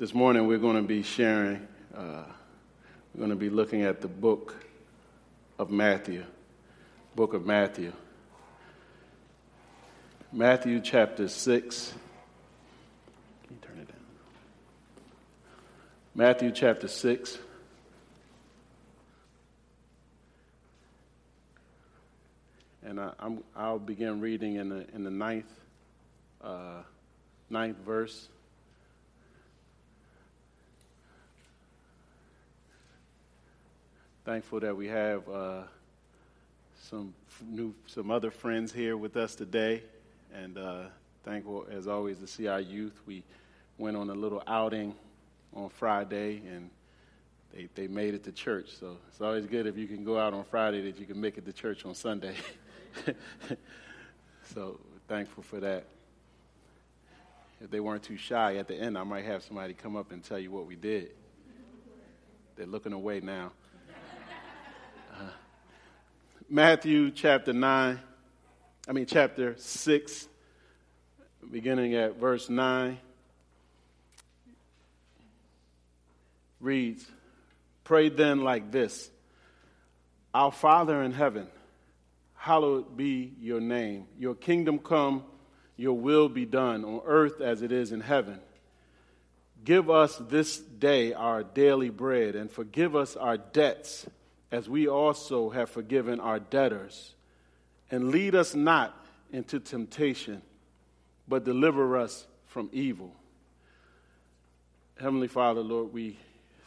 This morning we're going to be sharing, uh, we're going to be looking at the book of Matthew. Book of Matthew. Matthew chapter 6. Can you turn it down? Matthew chapter 6. And I, will begin reading in the, in the ninth, uh, ninth verse. Thankful that we have uh, some new, some other friends here with us today, and uh, thankful as always to see our youth. We went on a little outing on Friday, and they they made it to church. So it's always good if you can go out on Friday that you can make it to church on Sunday. so thankful for that. If they weren't too shy at the end, I might have somebody come up and tell you what we did. They're looking away now. Matthew chapter 9, I mean, chapter 6, beginning at verse 9, reads Pray then like this Our Father in heaven, hallowed be your name. Your kingdom come, your will be done on earth as it is in heaven. Give us this day our daily bread and forgive us our debts as we also have forgiven our debtors. And lead us not into temptation, but deliver us from evil. Heavenly Father, Lord, we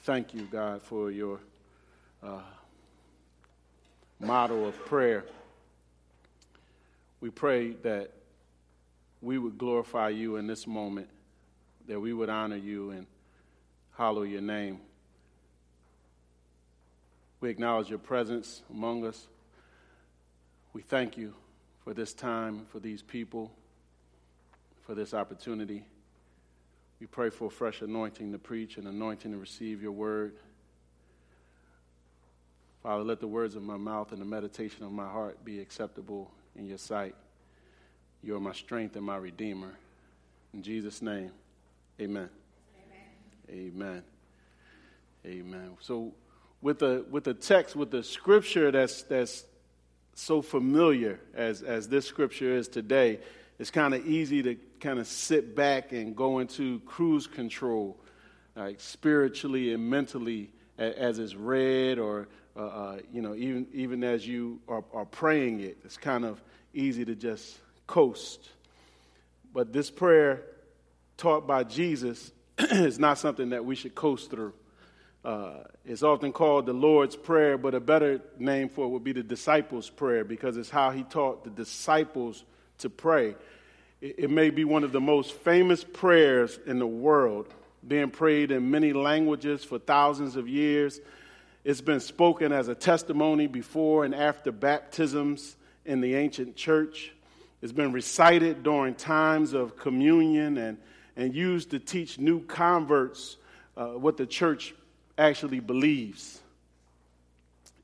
thank you, God, for your uh, motto of prayer. We pray that we would glorify you in this moment, that we would honor you and hallow your name. We acknowledge your presence among us. We thank you for this time, for these people, for this opportunity. We pray for a fresh anointing to preach and anointing to receive your word. Father, let the words of my mouth and the meditation of my heart be acceptable in your sight. You are my strength and my redeemer. In Jesus' name, amen. Amen. Amen. amen. So, with the with the text, with the scripture that's that's so familiar as as this scripture is today, it's kind of easy to kind of sit back and go into cruise control, like spiritually and mentally, as it's read, or uh, uh, you know, even even as you are, are praying it, it's kind of easy to just coast. But this prayer taught by Jesus is not something that we should coast through. Uh, it's often called the Lord's Prayer, but a better name for it would be the disciples' prayer because it's how he taught the disciples to pray. It, it may be one of the most famous prayers in the world, being prayed in many languages for thousands of years. It's been spoken as a testimony before and after baptisms in the ancient church. It's been recited during times of communion and, and used to teach new converts uh, what the church actually believes.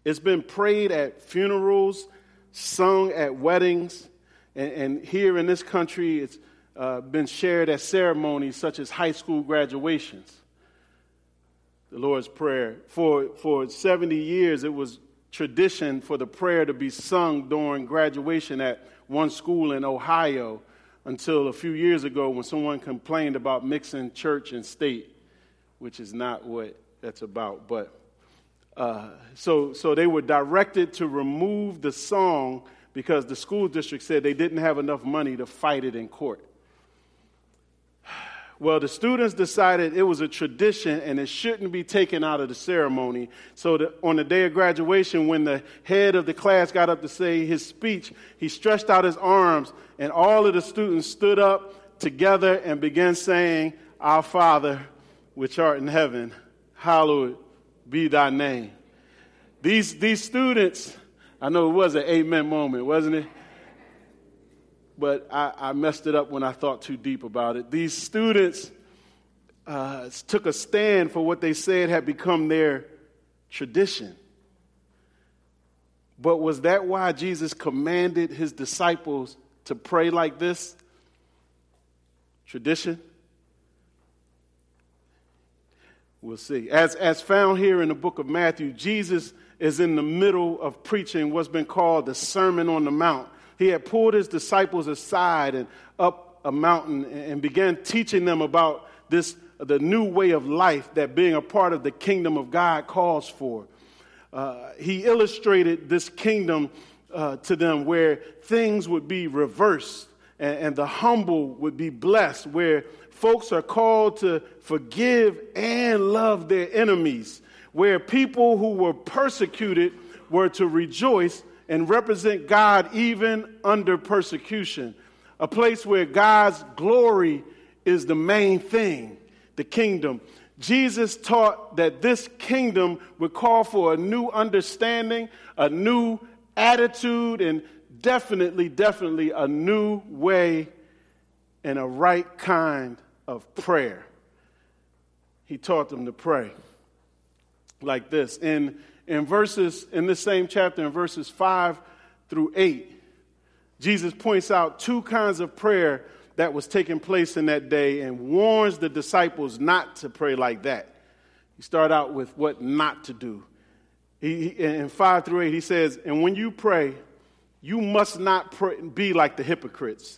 It's been prayed at funerals, sung at weddings, and, and here in this country, it's uh, been shared at ceremonies such as high school graduations. The Lord's Prayer. For, for 70 years, it was tradition for the prayer to be sung during graduation at one school in Ohio until a few years ago when someone complained about mixing church and state, which is not what that's about. But uh, so, so they were directed to remove the song because the school district said they didn't have enough money to fight it in court. Well, the students decided it was a tradition and it shouldn't be taken out of the ceremony. So, the, on the day of graduation, when the head of the class got up to say his speech, he stretched out his arms and all of the students stood up together and began saying, Our Father, which art in heaven, hallowed be thy name. These, these students, I know it was an amen moment, wasn't it? But I, I messed it up when I thought too deep about it. These students uh, took a stand for what they said had become their tradition. But was that why Jesus commanded his disciples to pray like this? Tradition? We'll see. As, as found here in the book of Matthew, Jesus is in the middle of preaching what's been called the Sermon on the Mount. He had pulled his disciples aside and up a mountain and began teaching them about this the new way of life that being a part of the kingdom of God calls for. Uh, he illustrated this kingdom uh, to them where things would be reversed and, and the humble would be blessed, where folks are called to forgive and love their enemies, where people who were persecuted were to rejoice and represent God even under persecution, a place where God's glory is the main thing, the kingdom. Jesus taught that this kingdom would call for a new understanding, a new attitude, and definitely, definitely a new way and a right kind of prayer. He taught them to pray like this. In, in verses, in this same chapter, in verses 5 through 8, Jesus points out two kinds of prayer that was taking place in that day and warns the disciples not to pray like that. He started out with what not to do. He, in 5 through 8, he says, And when you pray, you must not pray, be like the hypocrites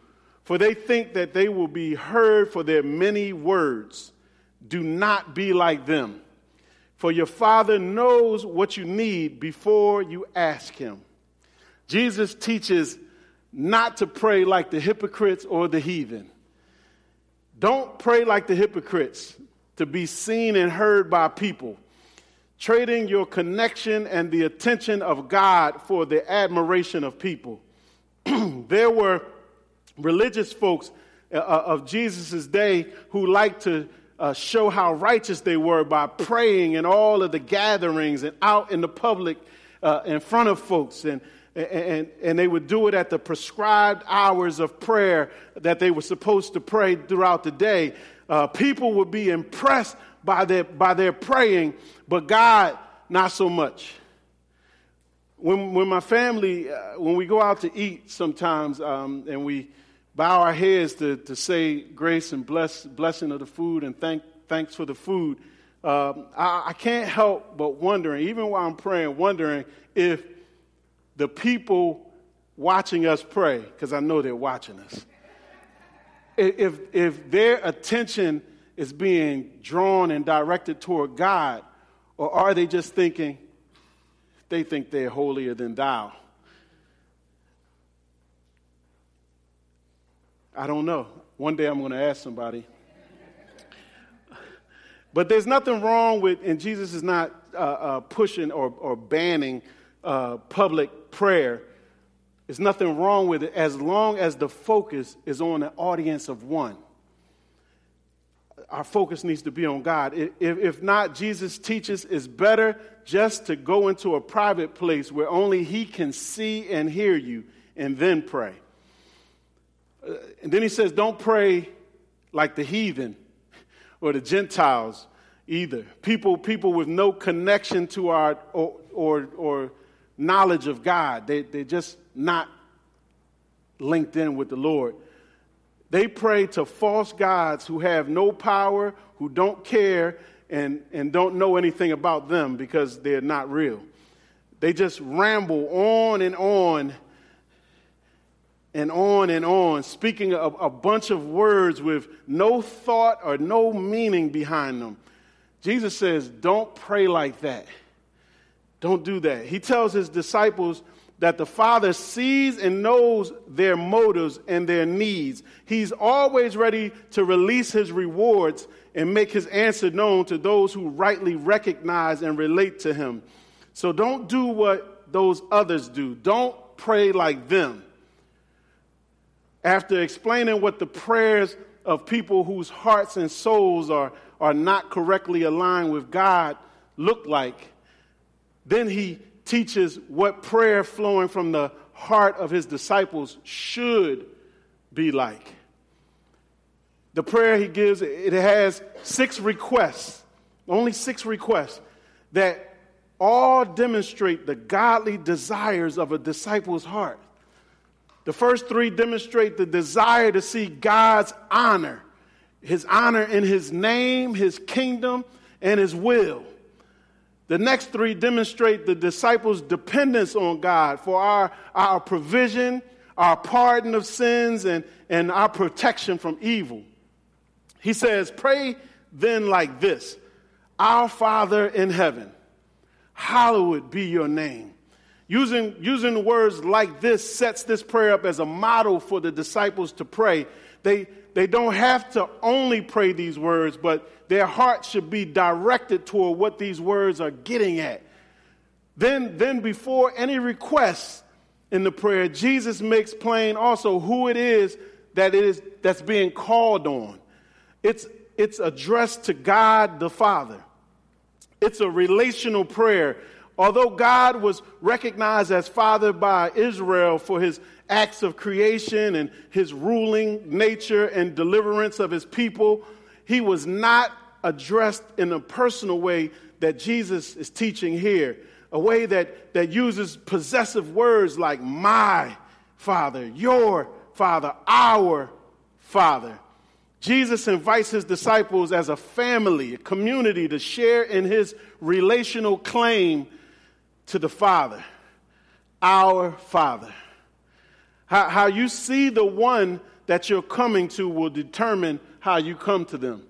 for they think that they will be heard for their many words. Do not be like them, for your Father knows what you need before you ask Him. Jesus teaches not to pray like the hypocrites or the heathen. Don't pray like the hypocrites to be seen and heard by people, trading your connection and the attention of God for the admiration of people. there were religious folks uh, uh of Jesus' day who liked to uh, show how righteous they were by praying in all of the gatherings and out in the public uh, in front of folks. And, and, and they would do it at the prescribed hours of prayer that they were supposed to pray throughout the day. Uh, people would be impressed by their, by their praying, but God, not so much when, when my family, uh, when we go out to eat sometimes um, and we bow our heads to, to say grace and bless, blessing of the food and thank, thanks for the food, um, I, I can't help but wondering, even while I'm praying, wondering if the people watching us pray, because I know they're watching us, if, if their attention is being drawn and directed toward God, or are they just thinking, they think they're holier than thou? I don't know. One day I'm going to ask somebody. But there's nothing wrong with, and Jesus is not uh, uh, pushing or, or banning uh, public prayer. There's nothing wrong with it as long as the focus is on an audience of one. Our focus needs to be on God. If, if not, Jesus teaches it's better just to go into a private place where only He can see and hear you and then pray. Uh, and then he says, don't pray like the heathen or the Gentiles either. People, people with no connection to our or, or, or knowledge of God. They, they're just not linked in with the Lord. They pray to false gods who have no power, who don't care, and, and don't know anything about them because they're not real. They just ramble on and on and on and on, speaking a, a, bunch of words with no thought or no meaning behind them. Jesus says, Don't pray like that. Don't do that. He tells his disciples that the Father sees and knows their motives and their needs. He's always ready to release his rewards and make his answer known to those who rightly recognize and relate to him. So don't do what those others do. Don't pray like them after explaining what the prayers of people whose hearts and souls are, are not correctly aligned with God look like, then he teaches what prayer flowing from the heart of his disciples should be like. The prayer he gives, it has six requests, only six requests, that all demonstrate the godly desires of a disciple's heart. The first three demonstrate the desire to see God's honor, his honor in his name, his kingdom, and his will. The next three demonstrate the disciples' dependence on God for our, our provision, our pardon of sins, and, and our protection from evil. He says, Pray then like this Our Father in heaven, hallowed be your name. Using, using words like this sets this prayer up as a model for the disciples to pray. They, they don't have to only pray these words, but their heart should be directed toward what these words are getting at. Then, then before any requests in the prayer, Jesus makes plain also who it is that it is that's being called on. It's, it's addressed to God the Father. It's a relational prayer. Although God was recognized as Father by Israel for his acts of creation and his ruling nature and deliverance of his people, he was not addressed in a personal way that Jesus is teaching here, a way that, that uses possessive words like my Father, your Father, our Father. Jesus invites his disciples as a family, a community, to share in his relational claim to the Father, our Father. How, how you see the one that you're coming to will determine how you come to them.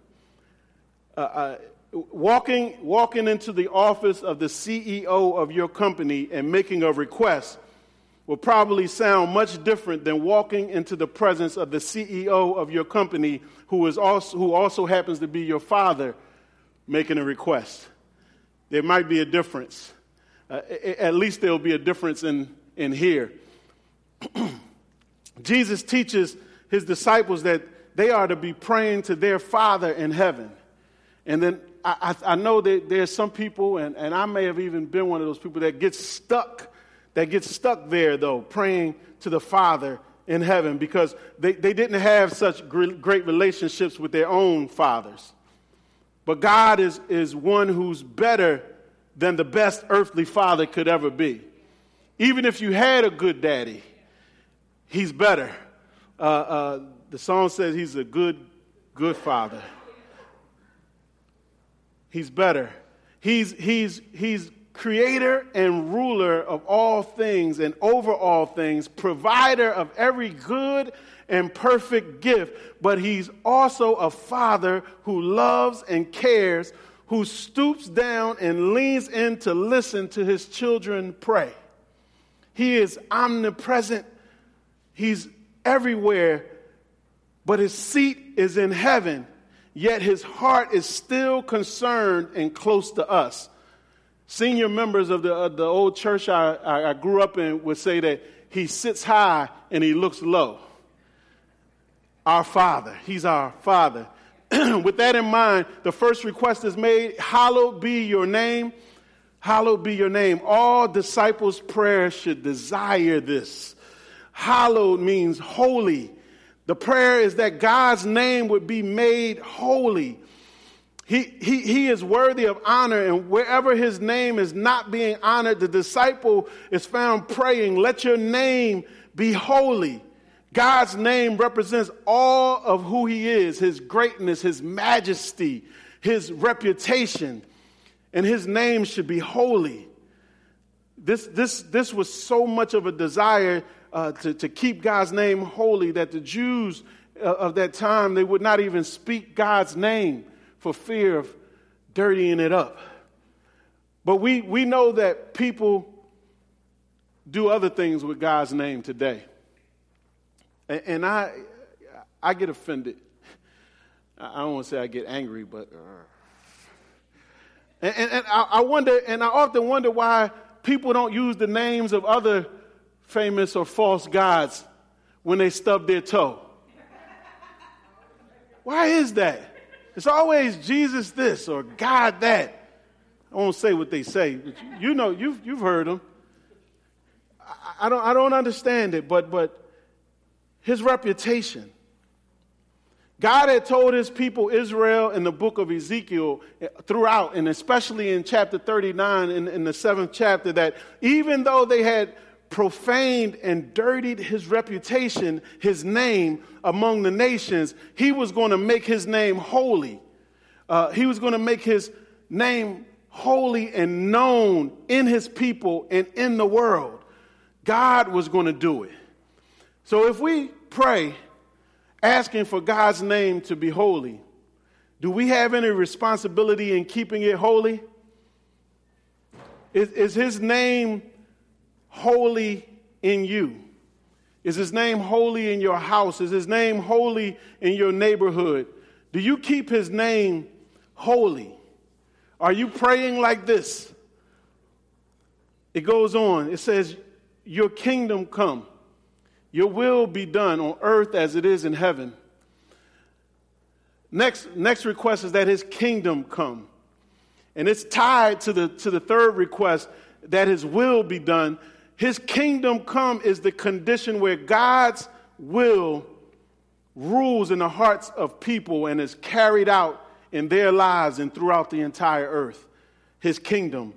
Uh, uh, walking, walking into the office of the CEO of your company and making a request will probably sound much different than walking into the presence of the CEO of your company who, is also, who also happens to be your father making a request. There might be a difference. Uh, at least there'll be a difference in, in here. Jesus teaches his disciples that they are to be praying to their Father in heaven. And then I, I, I know that there's some people, and, and I may have even been one of those people that gets stuck, that gets stuck there though, praying to the Father in heaven because they, they didn't have such great relationships with their own fathers. But God is, is one who's better than the best earthly father could ever be. Even if you had a good daddy, he's better. Uh, uh, the song says he's a good, good father. He's better. He's, he's, he's creator and ruler of all things and over all things, provider of every good and perfect gift, but he's also a father who loves and cares, who stoops down and leans in to listen to his children pray. He is omnipresent He's everywhere, but his seat is in heaven, yet his heart is still concerned and close to us. Senior members of the, uh, the old church I, I grew up in would say that he sits high and he looks low. Our Father, He's our Father. With that in mind, the first request is made Hallowed be your name. Hallowed be your name. All disciples' prayers should desire this. Hallowed means holy. The prayer is that God's name would be made holy. He, he, he is worthy of honor, and wherever his name is not being honored, the disciple is found praying, Let your name be holy. God's name represents all of who he is his greatness, his majesty, his reputation, and his name should be holy. This, this, this was so much of a desire uh, to, to keep God's name holy that the Jews uh, of that time, they would not even speak God's name for fear of dirtying it up. But we, we know that people do other things with God's name today. And, and I, I get offended. I don't want to say I get angry, but. Uh, and, and, and I, I wonder, and I often wonder why people don't use the names of other famous or false gods when they stub their toe? Why is that? It's always Jesus this or God that. I won't say what they say, but you know, you've, you've heard them. I, I, don't, I don't understand it, but, but his reputation. God had told his people Israel in the book of Ezekiel eh, throughout, and especially in chapter 39, in, in the seventh chapter, that even though they had profaned and dirtied his reputation, his name among the nations, he was going to make his name holy. Uh, he was going to make his name holy and known in his people and in the world. God was going to do it. So if we pray asking for God's name to be holy, do we have any responsibility in keeping it holy? Is, is his name holy in you? Is his name holy in your house? Is his name holy in your neighborhood? Do you keep his name holy? Are you praying like this? It goes on. It says, Your kingdom come, your will be done on earth as it is in heaven. Next, next request is that his kingdom come. And it's tied to the, to the third request that his will be done. His kingdom come is the condition where God's will rules in the hearts of people and is carried out in their lives and throughout the entire earth, his kingdom,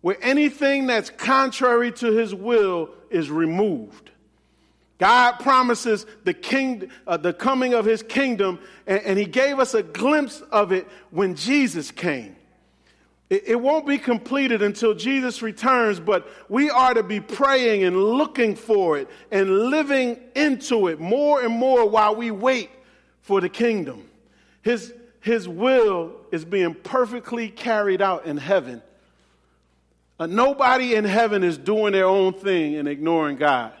where anything that's contrary to his will is removed. God promises the king, uh, the coming of his kingdom, and, and, he gave us a glimpse of it when Jesus came. It, won't be completed until Jesus returns, but we are to be praying and looking for it and living into it more and more while we wait for the kingdom. His, his will is being perfectly carried out in heaven. Uh, nobody in heaven is doing their own thing and ignoring God.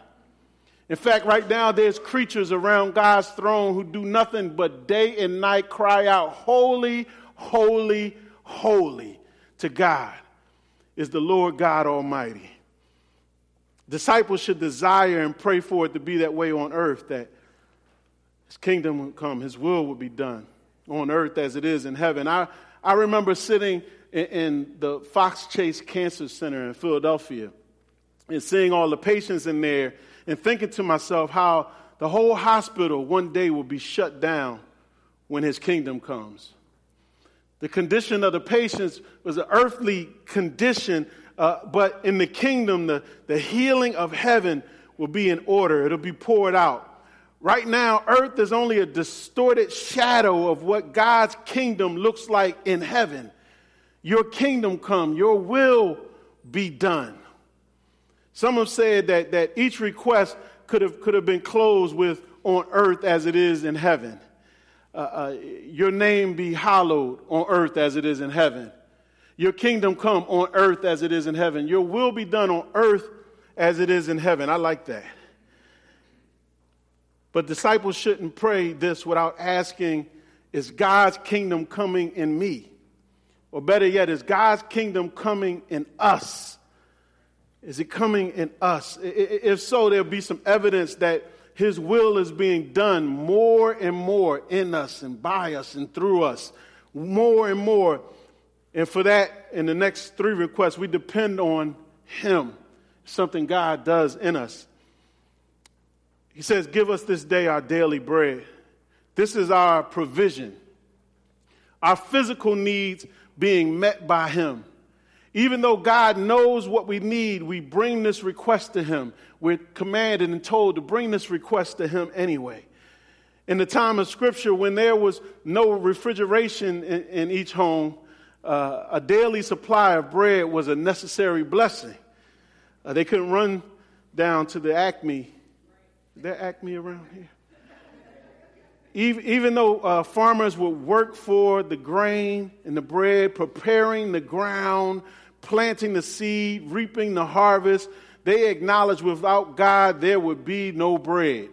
In fact, right now, there's creatures around God's throne who do nothing but day and night cry out, Holy, holy, holy to God is the Lord God Almighty. Disciples should desire and pray for it to be that way on earth, that His kingdom would come, His will would be done on earth as it is in heaven. I, I remember sitting in, in the Fox Chase Cancer Center in Philadelphia and seeing all the patients in there and thinking to myself how the whole hospital one day will be shut down when his kingdom comes. The condition of the patients was an earthly condition, uh, but in the kingdom, the, the healing of heaven will be in order. It'll be poured out. Right now, earth is only a distorted shadow of what God's kingdom looks like in heaven. Your kingdom come, your will be done. Some have said that, that each request could have, could have been closed with on earth as it is in heaven. Uh, uh, your name be hallowed on earth as it is in heaven. Your kingdom come on earth as it is in heaven. Your will be done on earth as it is in heaven. I like that. But disciples shouldn't pray this without asking, Is God's kingdom coming in me? Or better yet, is God's kingdom coming in us? Is it coming in us? If so, there'll be some evidence that His will is being done more and more in us and by us and through us, more and more. And for that, in the next three requests, we depend on Him, something God does in us. He says, Give us this day our daily bread. This is our provision, our physical needs being met by Him. Even though God knows what we need, we bring this request to Him. We're commanded and told to bring this request to Him anyway. In the time of Scripture, when there was no refrigeration in, in each home, uh, a daily supply of bread was a necessary blessing. Uh, they couldn't run down to the Acme Is there Acme around here? Even, though uh, farmers would work for the grain and the bread, preparing the ground, planting the seed, reaping the harvest, they acknowledged without God there would be no bread.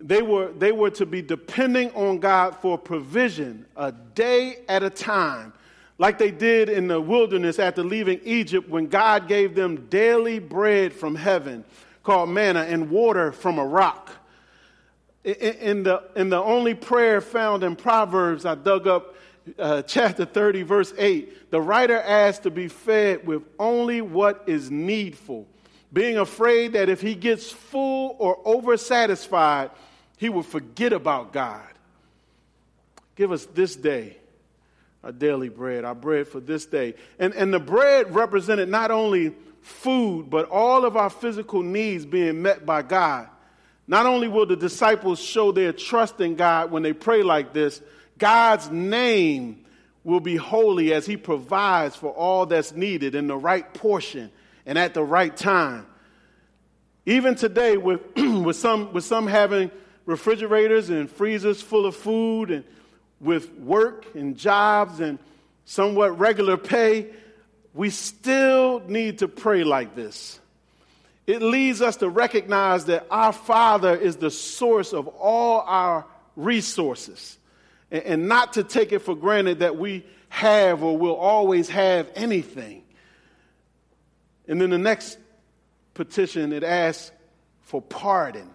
They were, they were to be depending on God for provision a day at a time, like they did in the wilderness after leaving Egypt when God gave them daily bread from heaven called manna and water from a rock. In the, in the only prayer found in Proverbs, I dug up uh, chapter 30, verse 8, the writer asks to be fed with only what is needful, being afraid that if he gets full or oversatisfied, he will forget about God. Give us this day our daily bread, our bread for this day. And, and the bread represented not only food, but all of our physical needs being met by God. Not only will the disciples show their trust in God when they pray like this, God's name will be holy as He provides for all that's needed in the right portion and at the right time. Even today, with, with, some, with some having refrigerators and freezers full of food and with work and jobs and somewhat regular pay, we still need to pray like this. It leads us to recognize that our Father is the source of all our resources and, not to take it for granted that we have or will always have anything. And then the next petition, it asks for pardon.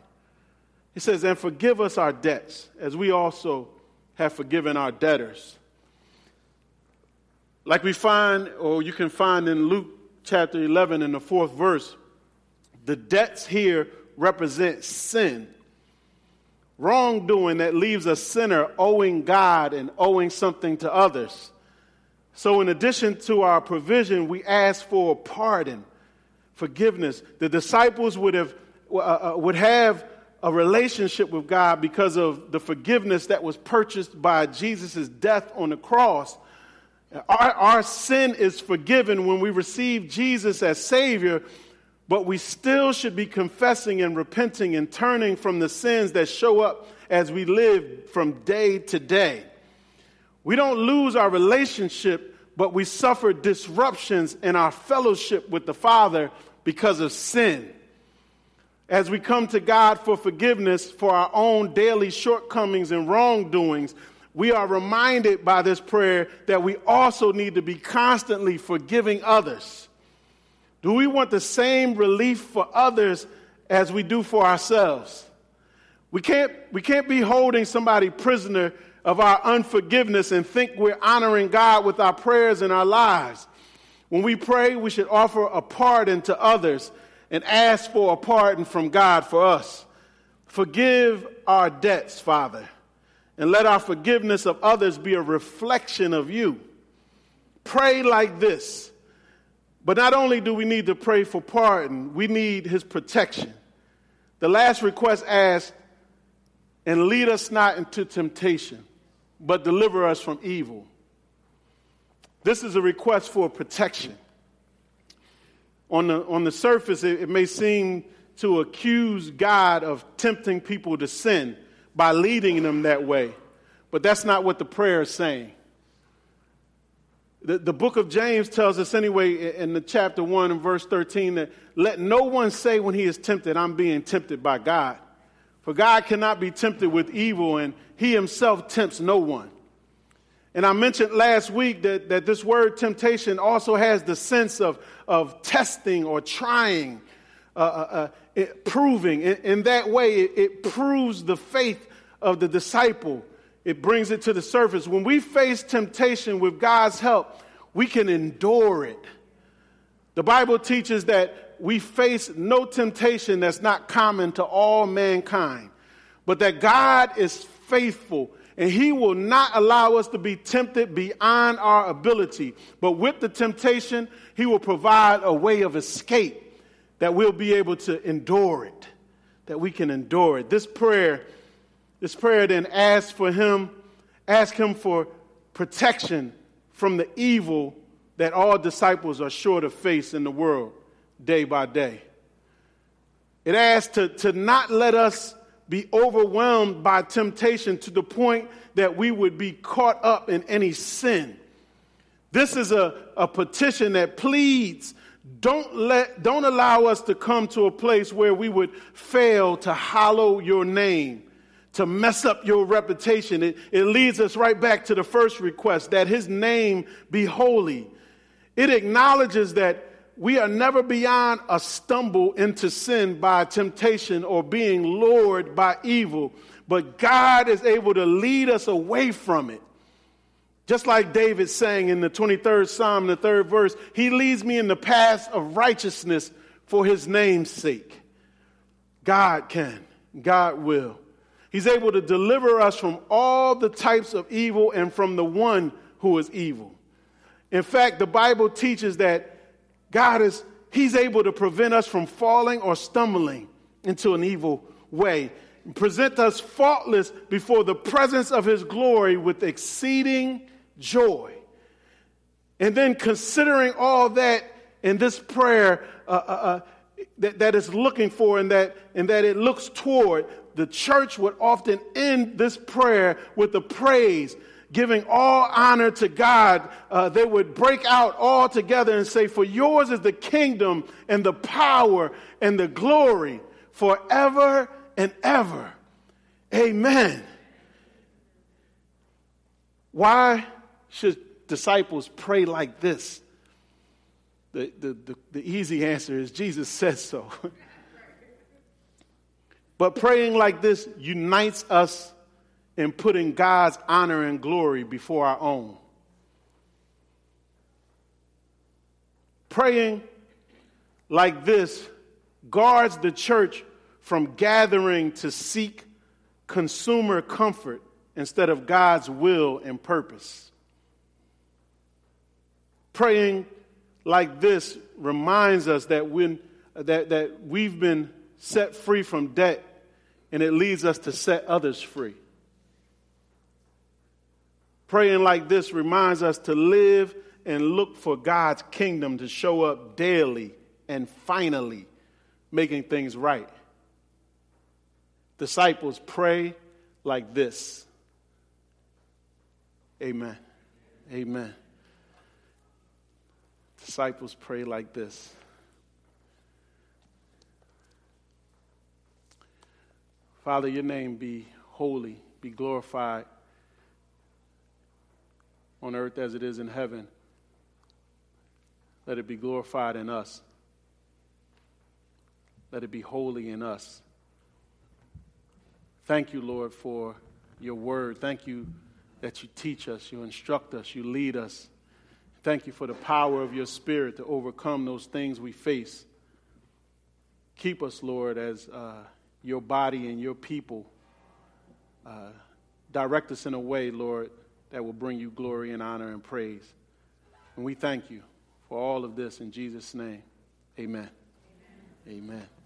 It says, And forgive us our debts, as we also have forgiven our debtors. Like we find, or you can find in Luke chapter 11 in the fourth verse, the debts here represent sin. Wrongdoing that leaves a sinner owing God and owing something to others. So, in addition to our provision, we ask for pardon, forgiveness. The disciples would have, uh, uh would have a relationship with God because of the forgiveness that was purchased by Jesus' death on the cross. Our, our sin is forgiven when we receive Jesus as Savior, but we still should be confessing and repenting and turning from the sins that show up as we live from day to day. We don't lose our relationship, but we suffer disruptions in our fellowship with the Father because of sin as we come to God for forgiveness for our own daily shortcomings and wrongdoings, we are reminded by this prayer that we also need to be constantly forgiving others. Do we want the same relief for others as we do for ourselves? We can't, we can't be holding somebody prisoner of our unforgiveness and think we're honoring God with our prayers and our lives. When we pray, we should offer a pardon to others and ask for a pardon from God for us. Forgive our debts, Father, and let our forgiveness of others be a reflection of you. Pray like this. But not only do we need to pray for pardon, we need his protection. The last request asks, and lead us not into temptation, but deliver us from evil. This is a request for protection on the, on the surface, it, it may seem to accuse God of tempting people to sin by leading them that way. But that's not what the prayer is saying. The, the book of James tells us, anyway, in the chapter 1 and verse 13, that let no one say when he is tempted, I'm being tempted by God. For God cannot be tempted with evil, and he himself tempts no one. And I mentioned last week that, that this word temptation also has the sense of, of testing or trying, uh, uh, uh it, proving. In, in, that way, it, it proves the faith of the disciple, it brings it to the surface. When we face temptation with God's help, we can endure it. The Bible teaches that we face no temptation that's not common to all mankind, but that God is faithful and he will not allow us to be tempted beyond our ability. But with the temptation, he will provide a way of escape that we'll be able to endure it, that we can endure it. This prayer, this prayer then asks for him, ask him for protection from the evil that all disciples are sure to face in the world day by day. It asks to, to not let us be overwhelmed by temptation to the point that we would be caught up in any sin. This is a, a petition that pleads don't, let, don't allow us to come to a place where we would fail to hallow your name, to mess up your reputation. It, it leads us right back to the first request that his name be holy. It acknowledges that we are never beyond a stumble into sin by temptation or being lured by evil, but God is able to lead us away from it. Just like David sang in the 23rd Psalm, the third verse, He leads me in the paths of righteousness for His name's sake. God can, God will. He's able to deliver us from all the types of evil and from the one who is evil. In fact, the Bible teaches that God is, He's able to prevent us from falling or stumbling into an evil way, present us faultless before the presence of His glory with exceeding joy. And then considering all that in this prayer uh, uh, uh, that, that is looking for and that, and that it looks toward, the church would often end this prayer with the praise, giving all honor to God. Uh, they would break out all together and say, For yours is the kingdom and the power and the glory forever and ever. Amen. Why should disciples pray like this? The, the, the, the easy answer is Jesus says so. but praying like this unites us in putting God's honor and glory before our own. Praying like this guards the church from gathering to seek consumer comfort instead of God's will and purpose. Praying like this reminds us that, when, that, that we've been set free from debt and it leads us to set others free. Praying like this reminds us to live and look for God's kingdom to show up daily and finally making things right. Disciples pray like this. Amen. Amen. Disciples pray like this. Father, your name be holy, be glorified on earth as it is in heaven. Let it be glorified in us. Let it be holy in us. Thank you, Lord, for your word. Thank you that you teach us, you instruct us, you lead us. Thank you for the power of your spirit to overcome those things we face. Keep us, Lord, as uh, your body and your people. Uh, direct us in a way, Lord, that will bring you glory and honor and praise. And we thank you for all of this in Jesus' name. Amen. Amen. Amen.